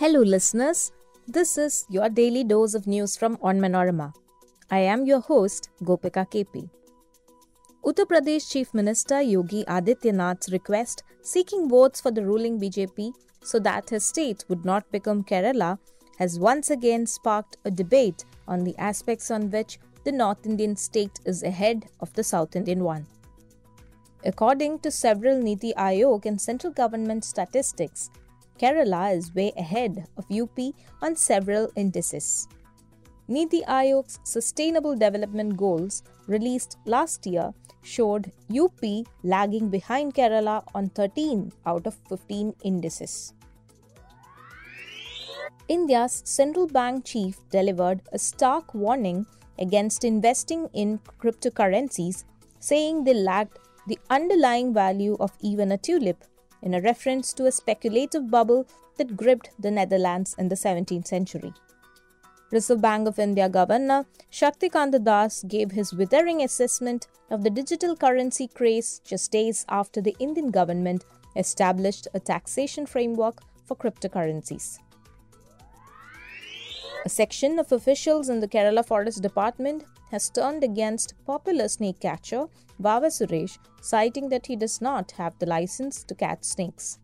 Hello, listeners. This is your daily dose of news from Onmanorama. I am your host, Gopika KP. Uttar Pradesh Chief Minister Yogi Adityanath's request seeking votes for the ruling BJP so that his state would not become Kerala has once again sparked a debate on the aspects on which the North Indian state is ahead of the South Indian one. According to several Niti Aayog and central government statistics, Kerala is way ahead of UP on several indices. Niti Aayog's Sustainable Development Goals released last year showed UP lagging behind Kerala on 13 out of 15 indices. India's central bank chief delivered a stark warning against investing in cryptocurrencies, saying they lacked the underlying value of even a tulip, in a reference to a speculative bubble that gripped the Netherlands in the 17th century. Reserve Bank of India Governor Shaktikanta Das gave his withering assessment of the digital currency craze just days after the Indian government established a taxation framework for cryptocurrencies. A section of officials in the Kerala Forest Department has turned against popular snake catcher Vava Suresh, citing that he does not have the license to catch snakes.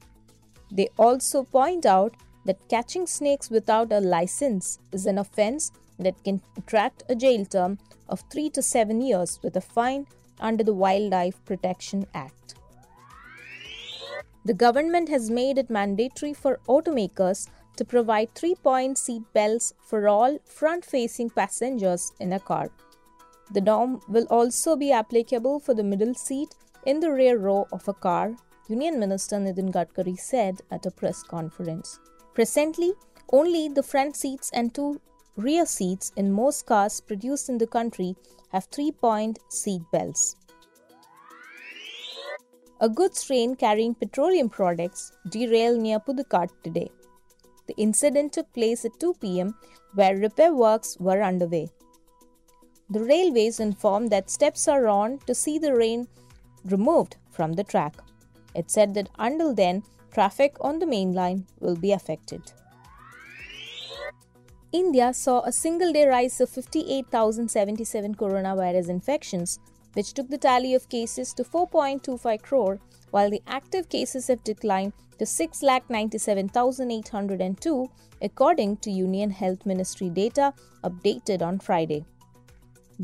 They also point out that catching snakes without a license is an offense that can attract a jail term of 3 to 7 years with a fine under the Wildlife Protection Act. The government has made it mandatory for automakers to provide 3 point seat belts for all front facing passengers in a car. The norm will also be applicable for the middle seat in the rear row of a car, Union Minister Nitin Gadkari said at a press conference. Presently, only the front seats and two rear seats in most cars produced in the country have three point seat belts. A goods train carrying petroleum products derailed near Pudukkad today. The incident took place at 2 pm, where repair works were underway. The railways informed that steps are on to see the rain removed from the track. It said that until then, traffic on the main line will be affected. India saw a single day rise of 58,077 coronavirus infections, which took the tally of cases to 4.25 crore, while the active cases have declined to 6,97,802, according to Union Health Ministry data updated on Friday.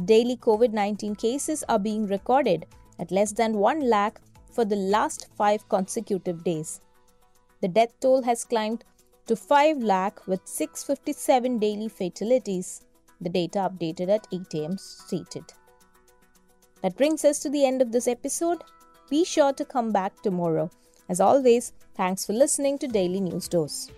Daily COVID 19 cases are being recorded at less than 1 lakh for the last five consecutive days. The death toll has climbed to 5 lakh with 657 daily fatalities, the data updated at 8 am stated. That brings us to the end of this episode. Be sure to come back tomorrow. As always, thanks for listening to Daily News Dose.